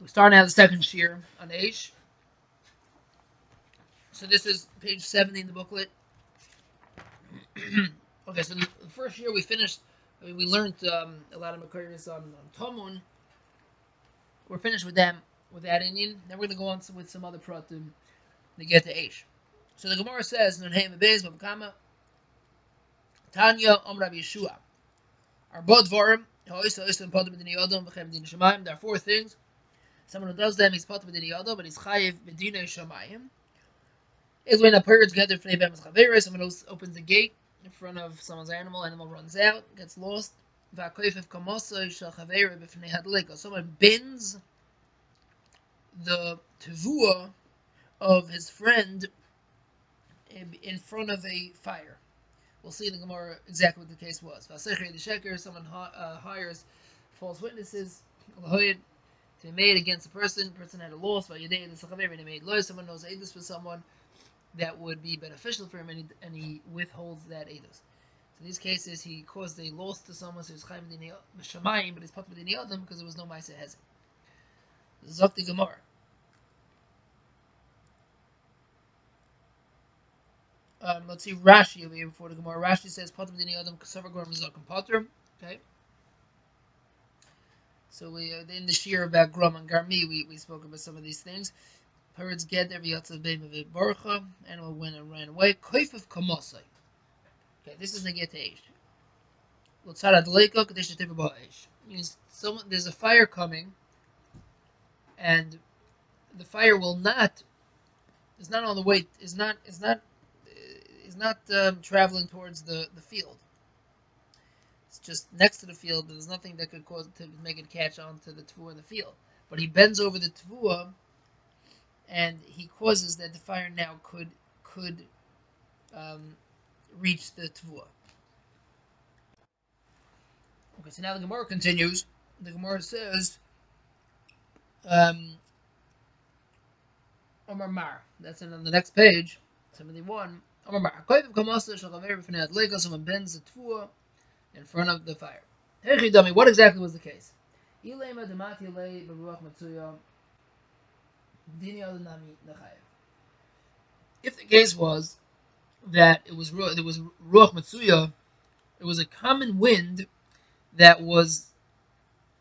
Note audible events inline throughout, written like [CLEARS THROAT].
We start now the second shear on Aish. So this is page 70 in the booklet. [CLEARS THROAT] okay, so the first year we finished, I mean, we learned um, a lot of Makari's on, on Tomun. We're finished with them, with that Indian. Then we're going to go on with some other pratim to get to Aish. So the Gemara says, Nunheim Beis Babakama, Tanya Om Yeshua. Our bod varim, there are four things. Someone who does them, he's potter b'dini yodom, but he's chayiv b'dinei shamayim. Is when a pirate together for Nebemas Chaveris, someone else opens a gate in front of someone's animal, animal runs out, gets lost. Someone bends the tavua of his friend in front of a fire. We'll see in the Gemara exactly what the case was. Someone uh, hires false witnesses to be made against a person. Person had a loss. By Yadei the made law. Someone knows Aedus for someone that would be beneficial for him, and he, and he withholds that Aedus. So in these cases, he caused a loss to someone, so he's Chaim Shamayim, but he's Pat B'dini Adam because there was no Maisa Hezim. Zok Gemara. Um, let's see Rashi over here before the Gemara. Rashi says Pater B'dini Adam Kasavar Gorm Zakim Pater. Okay. So we uh, in the shir about Grum and Garmi, we, we spoke about some of these things. Pirates get every Yatzav Beim of Barucha. Animal went and ran away. Koif of Kamosai. Okay, this is the get age. Lotzara Dleika Kadesh Tiv Means someone there's a fire coming, and the fire will not is not on the way is not is not is not um, traveling towards the, the field. It's just next to the field. There's nothing that could cause to make it catch on to the tvua in the field. But he bends over the tvua, and he causes that the fire now could could um, reach the tvua. Okay, so now the Gemara continues. The Gemara says, um, Omar Mar. That's on the next page, 71. Someone bends the in front of the fire. What exactly was the case? If the case was that it was it was ruach matsuya, it was a common wind that was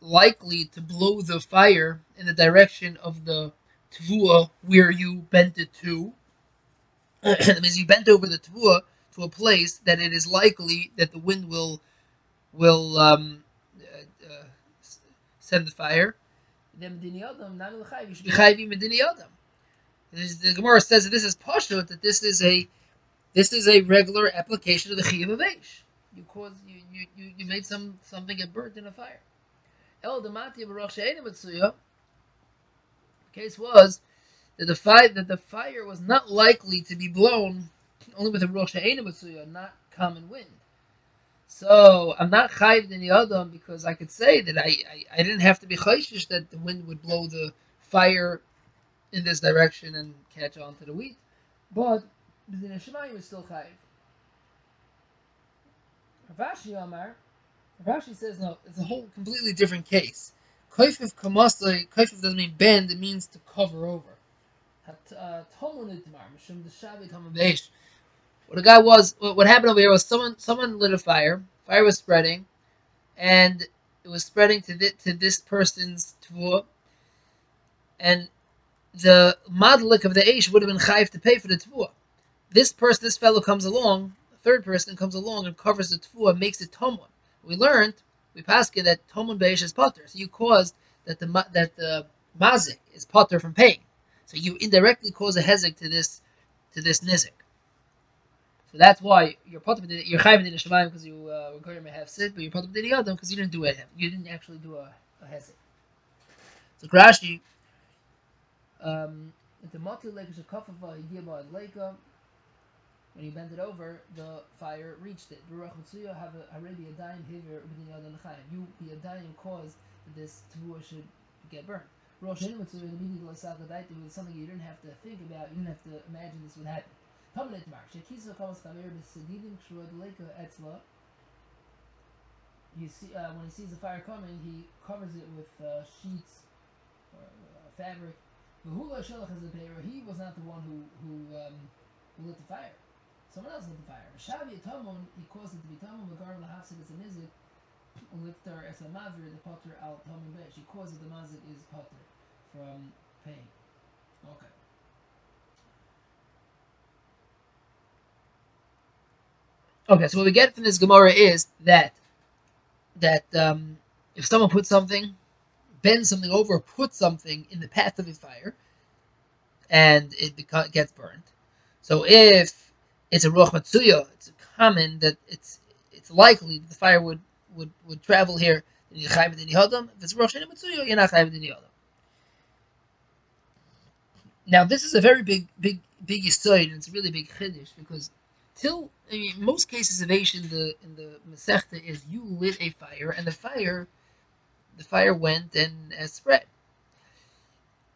likely to blow the fire in the direction of the tvua where you bent it to [CLEARS THROAT] that means you bent over the tavua to a place that it is likely that the wind will will um, uh, uh, send the fire. Then you should be chayvim The Gemara says that this is pashut that this is a this is a regular application of the chiyuv of Eish. You cause you, you, you, you made some something get burnt in a fire. El The case was that the fire that the fire was not likely to be blown only with a rosh not common wind. So I'm not chayv in the adam because I could say that I, I, I didn't have to be chayshish that the wind would blow the fire in this direction and catch on to the wheat, but the Shemayim is still chayv. Rav Ashi Amar, Rav Ashi says no, it's a whole completely different case. Koifif kamasai, koifif doesn't mean bend, it means to cover over. Uh, What the guy was, what happened over here was someone someone lit a fire. Fire was spreading, and it was spreading to this, to this person's tvua, and the madlik of the Aish would have been chayv to pay for the tvua. This person, this fellow comes along, a third person comes along and covers the tvua, makes it tomun. We learned, we passed that tomun beish is potter. So you caused that the that the mazik is potter from paying. So you indirectly cause a hezek to this to this nizik. So that's why you're of you're chayv in the because you uh, going to have sit, but you're part of the adam because you didn't do it. You didn't actually do a, a hezek. So Rashi, um, the mati lake is a kafava idiyaba leika. When he bent it over, the fire reached it. Baruch Mitsuya have already a dying hiver You be a dying cause that this tavua should get burned. Rosh Hashanah immediately was something you didn't have to think about, you didn't have to imagine this would happen. You see, uh, when he sees the fire coming, he covers it with uh, sheets or uh, fabric. He was not the one who who, um, who lit the fire. Someone else lit the fire. Shavi Tamon, he caused it to be Tamon. Magar lahafsid as a nizik. Liftar as a mavir the potter al Tamon. He caused it the mazik is potter from pain. Okay. Okay, so what we get from this Gemara is that that um, if someone puts something, bends something over, puts something in the path of a fire, and it beca- gets burned. So if it's a ruach matsuya, it's common that it's it's likely that the fire would would, would travel here. If it's ruach matsuya, you're not Now this is a very big big big yisoid, and it's a really big chiddush because till I mean, most cases of Aish in the in the Masechta is you lit a fire and the fire the fire went and uh, spread.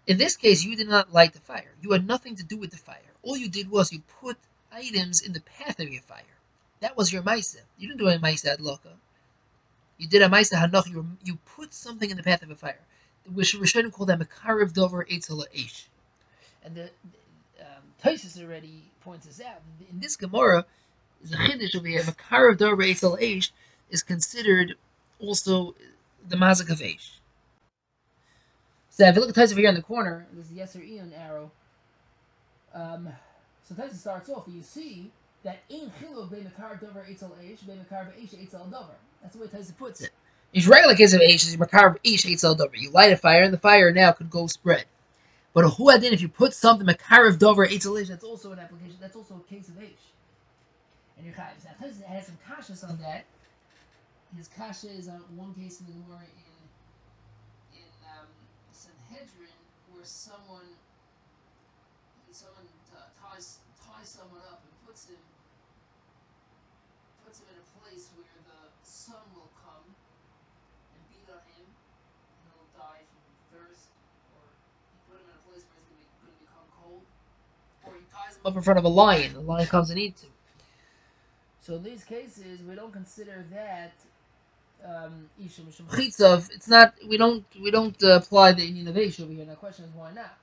In this case, you did not light the fire. You had nothing to do with the fire. All you did was you put items in the path of your fire. That was your Maisa. You didn't do any Maisa ad loka. You did a Maisa hanach. You, you put something in the path of a fire. Which Rishonim call that Makariv Dover Eitzel Eish. And the, Tosis already points this out. In this Gemara, a chiddush over here. Makar of Dor Eitzel Eish is considered also the mazik of Eish. So if you look at Tosis over here in the corner, this is Yeser Ion arrow. Um, so Tosis starts off, you see that in chiluk be Makar Dover Eitzel Eish, be Makar Eish Eitzel Dover. That's the way Tosis puts it. In regular case of Eish is Makar Eish Eitzel Dover. You light a fire, and the fire now could go spread. But a huadin, if you put something makarav dover eitzel that's also an application. That's also a case of ish. And your chayv. Now, Taz has some kashas on that. His kasha is on one case in the Gemara in in um, Sanhedrin where someone someone ties ties someone up and puts him puts him in a place where the sun will come and beat on him and he'll die from thirst or he ties him up in front of a lion. The lion comes and eats him. So in these cases, we don't consider that um, It's not. We don't. We don't uh, apply the Indian of Aish over here. Now, the question is why not?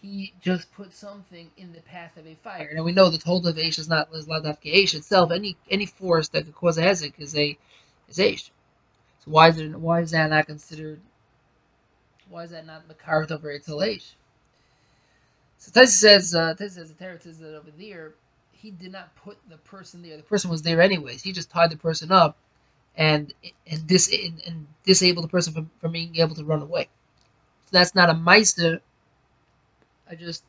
He just put something in the path of a fire. Now we know the told of Aish is not is Ladavke itself. Any any force that could cause a hezek is a is Aish. So why is it? Why is that not considered? Why is that not Makar over Aish? So Taisa says, uh, Taisa says the Torah says that over there, he did not put the person there. The person was there anyways. He just tied the person up and and dis and, and disabled the person from, from being able to run away. So that's not a meister. I just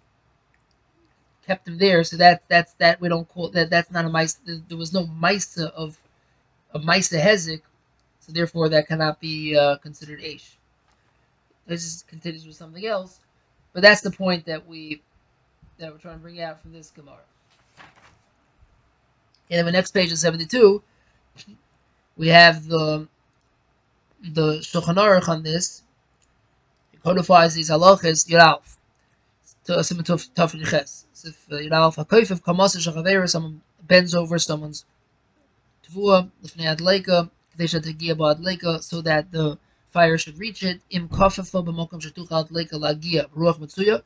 kept him there. So that that's that we don't call that. That's not a meister. There was no meister of of meister hezek. So therefore, that cannot be uh, considered aish. This is continues with something else. But that's the point that we that we're trying to bring out from this Gemara. And then the next page is 72, we have the the Shulchan Aruch on this. It codifies these halachas Yiralf. To a simon tough tough ches. If uh, Yiralf hakoif of kamas shachaveira, someone bends over someone's tvua lefnei adleika, kadesha tegia ba adleika, so that the fire should reach it. Im lagia ruach matsuya.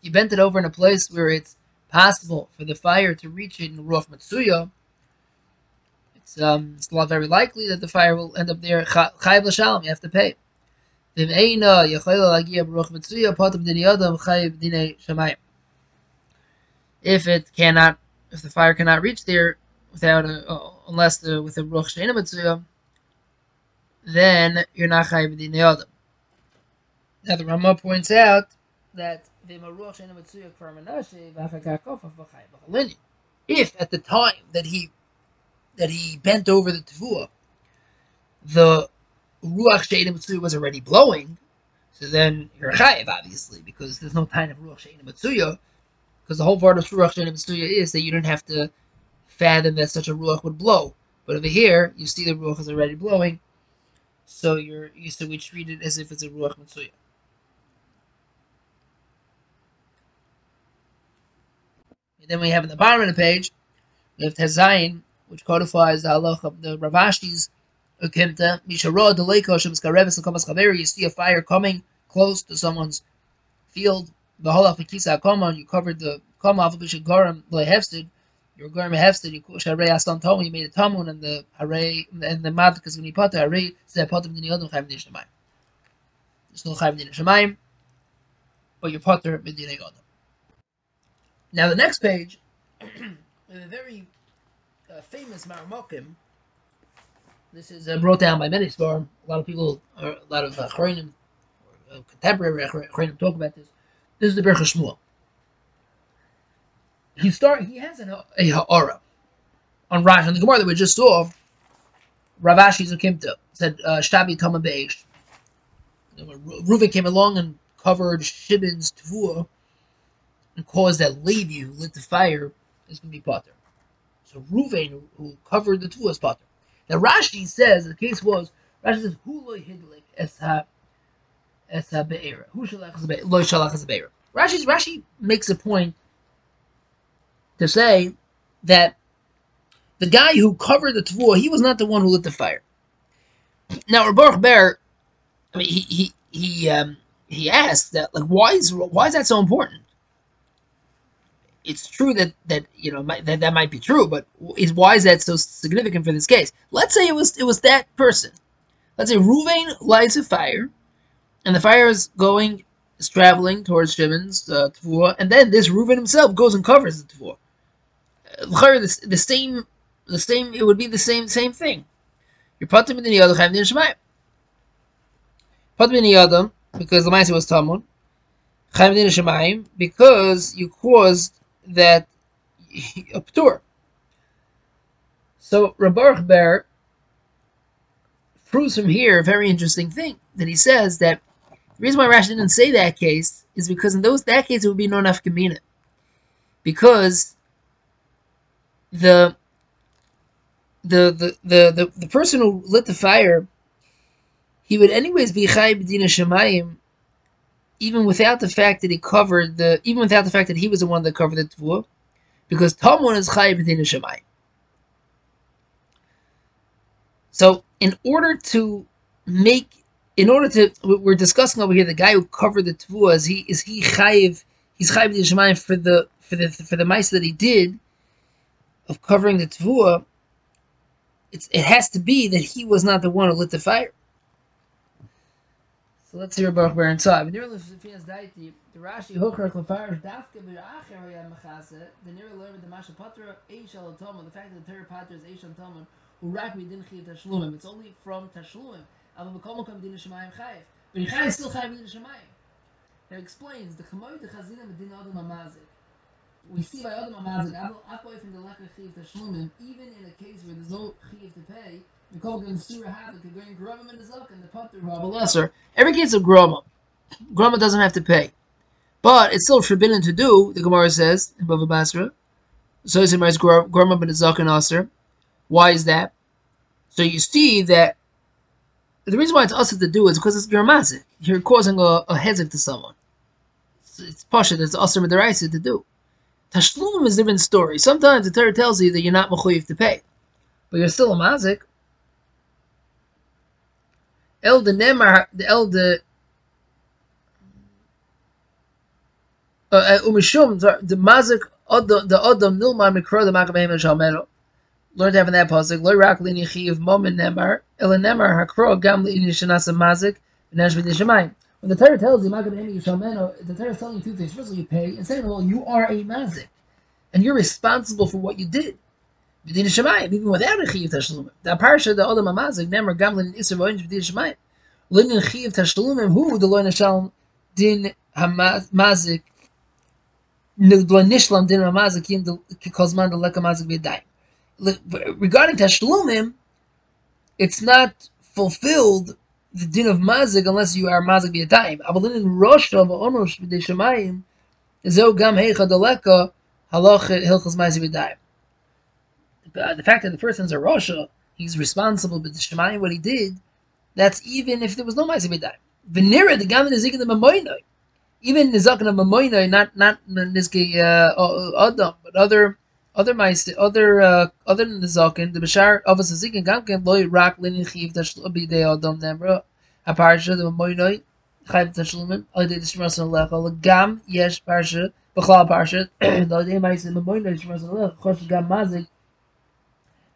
You bent it over in a place where it's possible for the fire to reach it in ruach matsuya. It's um, it's not very likely that the fire will end up there. Chayv l'shalom, you have to pay. If it cannot, if the fire cannot reach there without a, uh, unless the with a ruach sheina matsuya, then you're not chayiv din Now the Rama points out that if at the time that he that he bent over the tavua, the ruach she'enim was already blowing, so then you're chayiv obviously because there's no time of ruach she'enim because the whole part of ruach she'enim is that you don't have to fathom that such a ruach would blow. But over here, you see the ruach is already blowing, so you're to we treat it as if it's a ruach mitzuya. And then we have in the bottom of the page, we have Tezayin, which codifies the halach of the Ravashti's Ukimta, you see a fire coming close to someone's field, the of Kisa Koma, you covered the Koma of Bishop Garam Hefsted, your Garam Hefsted, you Sharei Astan Tomu, you made a Tamun, and the Hare, and the Madkas when you put the Hare, said Potem Dini Yodom Chayim Din Shemayim. No Chayim Din but you're Potter Medina Yodom. Now, the next page, [CLEARS THROAT] a very uh, famous Maramokim, this is uh, brought down by many Svarim. A lot of people, a lot of uh, Chronim, uh, contemporary Chronim talk about this. This is the Berch Shmuel. He start. He has an, a ha'ara on Rashi. On the Gemara that we just saw, Rav Ashi Zakimta said, uh, "Shtabi Tama Beish." Reuven came along and covered Shimon's Tvua and caused that Levi who lit the fire is going to be Potter. So Reuven, who covered the Tvua, is Potter. Now Rashi says the case was Rashi says loy hidlik es ha es ha be'era who shalach loy shalach be'era. Rashi makes a point to say that the guy who covered the tavua he was not the one who lit the fire. Now Baruch Ber, I mean he he he um, he asked that like why is why is that so important? it's true that that you know that that might be true, but is why is that so significant for this case? Let's say it was it was that person. Let's say Ruvain lights a fire, and the fire is going is traveling towards Shimon's uh, and then this Ruvain himself goes and covers the tavua. The, same the same it would be the same same thing. You're patim in the other chayim shemayim. Patim in the other because the ma'aseh was tamun. Chayim shemayim because you caused that [LAUGHS] a ptur. So Rabbaruch Ber proves from here a very interesting thing that he says that the reason why Rashi didn't say that case is because in those that case it would be no nafkamina. Because the the, the the the person who lit the fire, he would anyways be chay b'dina shemayim even without the fact that he covered the, even without the fact that he was the one that covered the tavua, because Tamun is chayiv b'din shemayim. So, in order to make, in order to, we're discussing over here the guy who covered the tavua is he is he chayiv, he's chayiv b'din shemayim for the for the for the mice that he did of covering the tavua. It's, it has to be that he was not the one who lit the fire. So let's hear Baruch Ber inside. The Rashi Hocher Klafarish Dafka B'Acher Machase. The near learned the Masha Patra Eish Al Tamun. The fact that the Torah Patra is Eish Al Tamun. Rak me chiv Tashlumim. It's only from Tashlumim. Al Makom Kam Din Shemayim Chayiv. But Chayiv still Chayiv Din Shemayim. Now explains the Chamoy the Chazina Medin Adam Amazik. We see by Adam Amazik. Apoy from the lack of chiv Tashlumim. Even in a case where there's no chiv to pay. We call them surahabath to bring grombin the zak and the patterb lesser. Every case of groma, groma doesn't have to pay, but it's still forbidden to do. The Gemara says in Bava Basra. So it's it says groma ben and aser. Why is that? So you see that the reason why it's us to do is because it's dramatic. You're causing a, a to someone. It's, it's pasha. It's aser to do. Tashlum is a different story. Sometimes the Torah tells you that you're not mechuyev to pay, but you're still a mazik. El de Nemar, the El de uh, uh, Umishum, the Mazik, the Odom Nilmar Mikro, the Makabehem Shalmero. Learned to have in that pasuk, Lo Rak Lini Chiv Momen Nemar, El Nemar Hakro Gam Lini Shanasa Mazik, V'nesh V'nishamayim. When the Torah tells you the Torah is telling you two things. First of all, you pay, and second of all, you are a Mazik. And you're responsible for what you did. B'din Shemayim, even without a Chiyuv Tashlumim. The Parsha, the Odom HaMazik, Nemer Gamlin Isser V'oinj B'din Shemayim. Linin Chiyuv Tashlumim, who the Loin Hashalom Din HaMazik, Nishlam Din HaMazik, Yin Kozman the Leka Mazik B'dayim. Regarding Tashlumim, it's not fulfilled the din of mazik unless you are mazik b'yatayim. Avalin in rosh of onosh b'dei shemayim zeu gam heicha daleka halach hilchas mazik b'yatayim the fact that the person's a Rasha, he's responsible, the Shemayim, what he did, that's even if there was no Maisi B'dai. Venera, the Gamin is the Mamoinoi. Even Nizakan of Mamoinoi, not not Nizki uh, Adam, but other other meist other uh, other than the zaken the bashar of us zaken gamken loy rak lin khiv that should be they all done them bro a parsha [CLEARS THROAT] the moinoy khayb tashlumen all the shmas allah all gam yes parsha bkhal parsha the day meist the moinoy shmas allah khosh gam mazik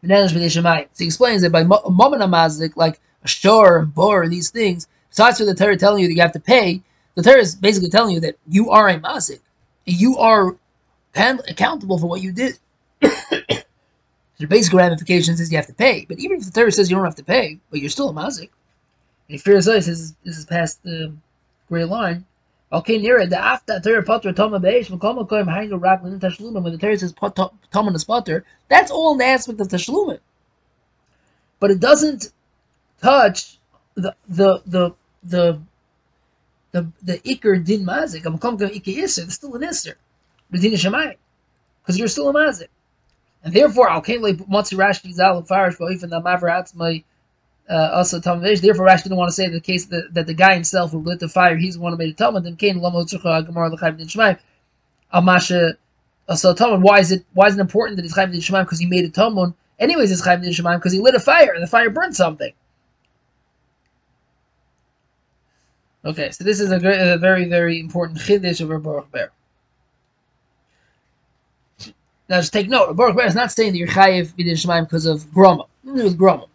Menanish b'nei Shemai. So he explains that by Momen mazik, like a shor and bor and these things, besides for the Torah telling you that you have to pay, the Torah is basically telling you that you are a mazik. You are accountable for what you did the basic ramifications is you have to pay. But even if the Torah says you don't have to pay, but you're still a mazik, and if you're says this is past the gray line. Okay, near it. The after Torah potter toma beish v'kol makoyim hainu rak l'nin tashlumim. When the Torah says toma is potter, that's all in the aspect of tashlumim. But it doesn't touch the the the the the the ikr din mazik. I'm coming ikr iser. It's still an iser. Because you're still a mazik. And therefore, Al Kain Matzi Rashi Zal Ba'ifin Amaver Atzmai also Tamun Therefore, Rashi didn't want to say the case that, that the guy himself who lit the fire, he's the one who made a Tamun. Then Kain Lamo Tzurcha Gemara L'Chayim Din Shemaim Amasha also Tamun. Why is it why is it important that it's Chayim Din Shemaim because he made a Tamun? Anyways, it's Chayim Din Shemaim because he lit a fire and the fire burned something. Okay, so this is a, a very very important chiddush of Baruch Ber. Now just take note, Baruch is not saying that you're chayiv b'din shemaim because of groma. With groma.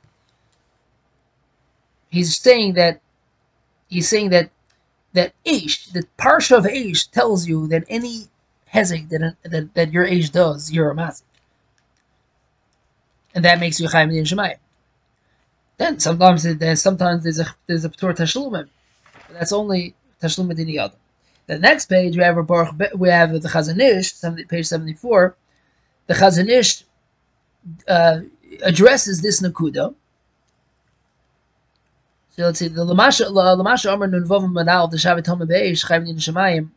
He's saying that he's saying that that Ish, the parsha of Ish tells you that any hezek that, that that your Ish does, you're a mazik. And that makes you chayiv b'din shemaim. Then sometimes there's sometimes there's a there's a p'tor tashlumim. That's only tashlum yadam. The next page we have a Baruch, we have the Chazon Ish, page seventy four the Chazon Ish uh, addresses this nakuda. So let's see the Lamasha Lamasha Amar Nunvavim Manal the Shabbat Homa Beish Chayim Din Shemayim.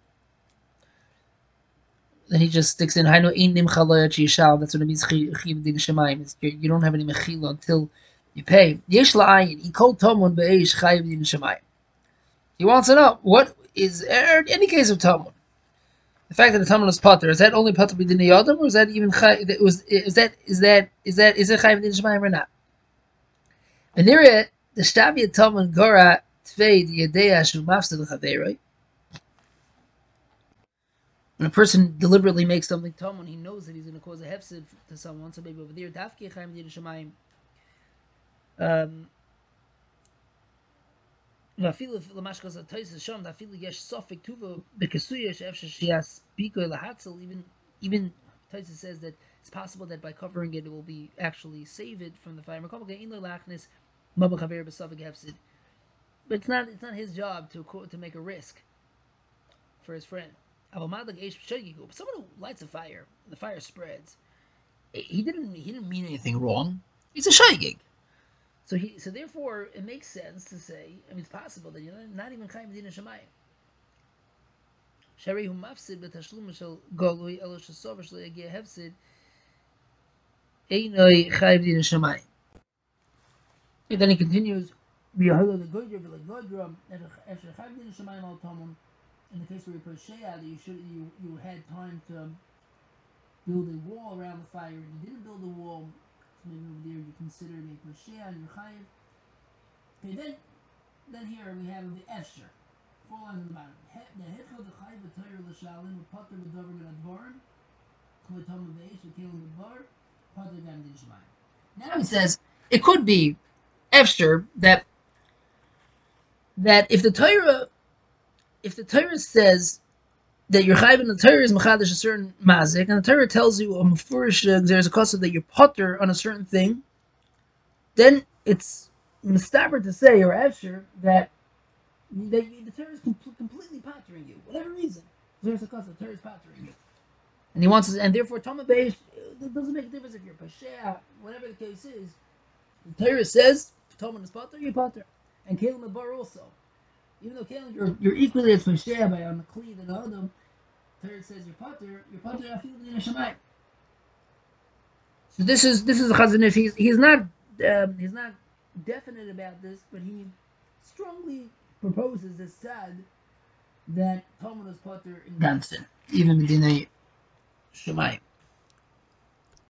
Then he just sticks in Hainu In Nim Chaloyat Yishal. That's what it means Chayim Din Shemayim. You don't have any mechila until you pay. Yesh La'ayin He called Tomun Beish Chayim Din Shemayim. He wants to know what is er, any case of Tomun the fact that the Tamun is potter is that only potter b'din yodam, or is that even chay, was is that is that is that is it chayv din shemaim or not? There it the shtavi Tamun gora tvei yedea shu mafsid l'chaveroi. When a person deliberately makes something Talmud, he knows that he's going to cause a hefsid to someone. So maybe over there, dafki chayv din shemaim. Um, ואפילו למה שכזה טייס שם, אפילו יש סופק טובה בכסויה שאפשר שיספיקו להצל, even, even Taisa says that it's possible that by covering it, it will be actually save it from the fire. But it's not it's not his job to to make a risk for his friend. Someone who lights a fire, the fire spreads. He didn't he didn't mean anything wrong. He's a shaygig. So he, so therefore, it makes sense to say. I mean, it's possible that you're not even chayim din shemayim. Shel golui hefsid. And then he continues. Din al. In the case where you put shea, you should you you had time to build a wall around the fire, and you didn't build a wall maybe over there you consider a. Okay, then then here we have the Esher. Four lines in the bottom. The the the l'shalim Gam Now he says it could be Esher that that if the Torah if the Torah says that you're chayv in the Torah is machadish a certain mazik, and the Torah tells you a mafurish uh, there's a cause that you're potter on a certain thing, then it's mistaber to say or after that that the Torah is com- completely pottering you, whatever reason. There's a cause the Torah is pottering you, and he wants to, and therefore Tama Beish it doesn't make a difference if you're pasha, whatever the case is. The Torah says Tama is potter, you potter, and Kalim Bar also. Even though Kalim, you're, you're equally as pasha by on the Kli than Adam, Torah says you're potter, you're potter afilu b'din Hashemayim. So this is this is the Chazon Ish. He's he's not um, he's not definite about this, but he strongly proposes this sad that Tamun is potter in Dunstan, even b'din Shemayim.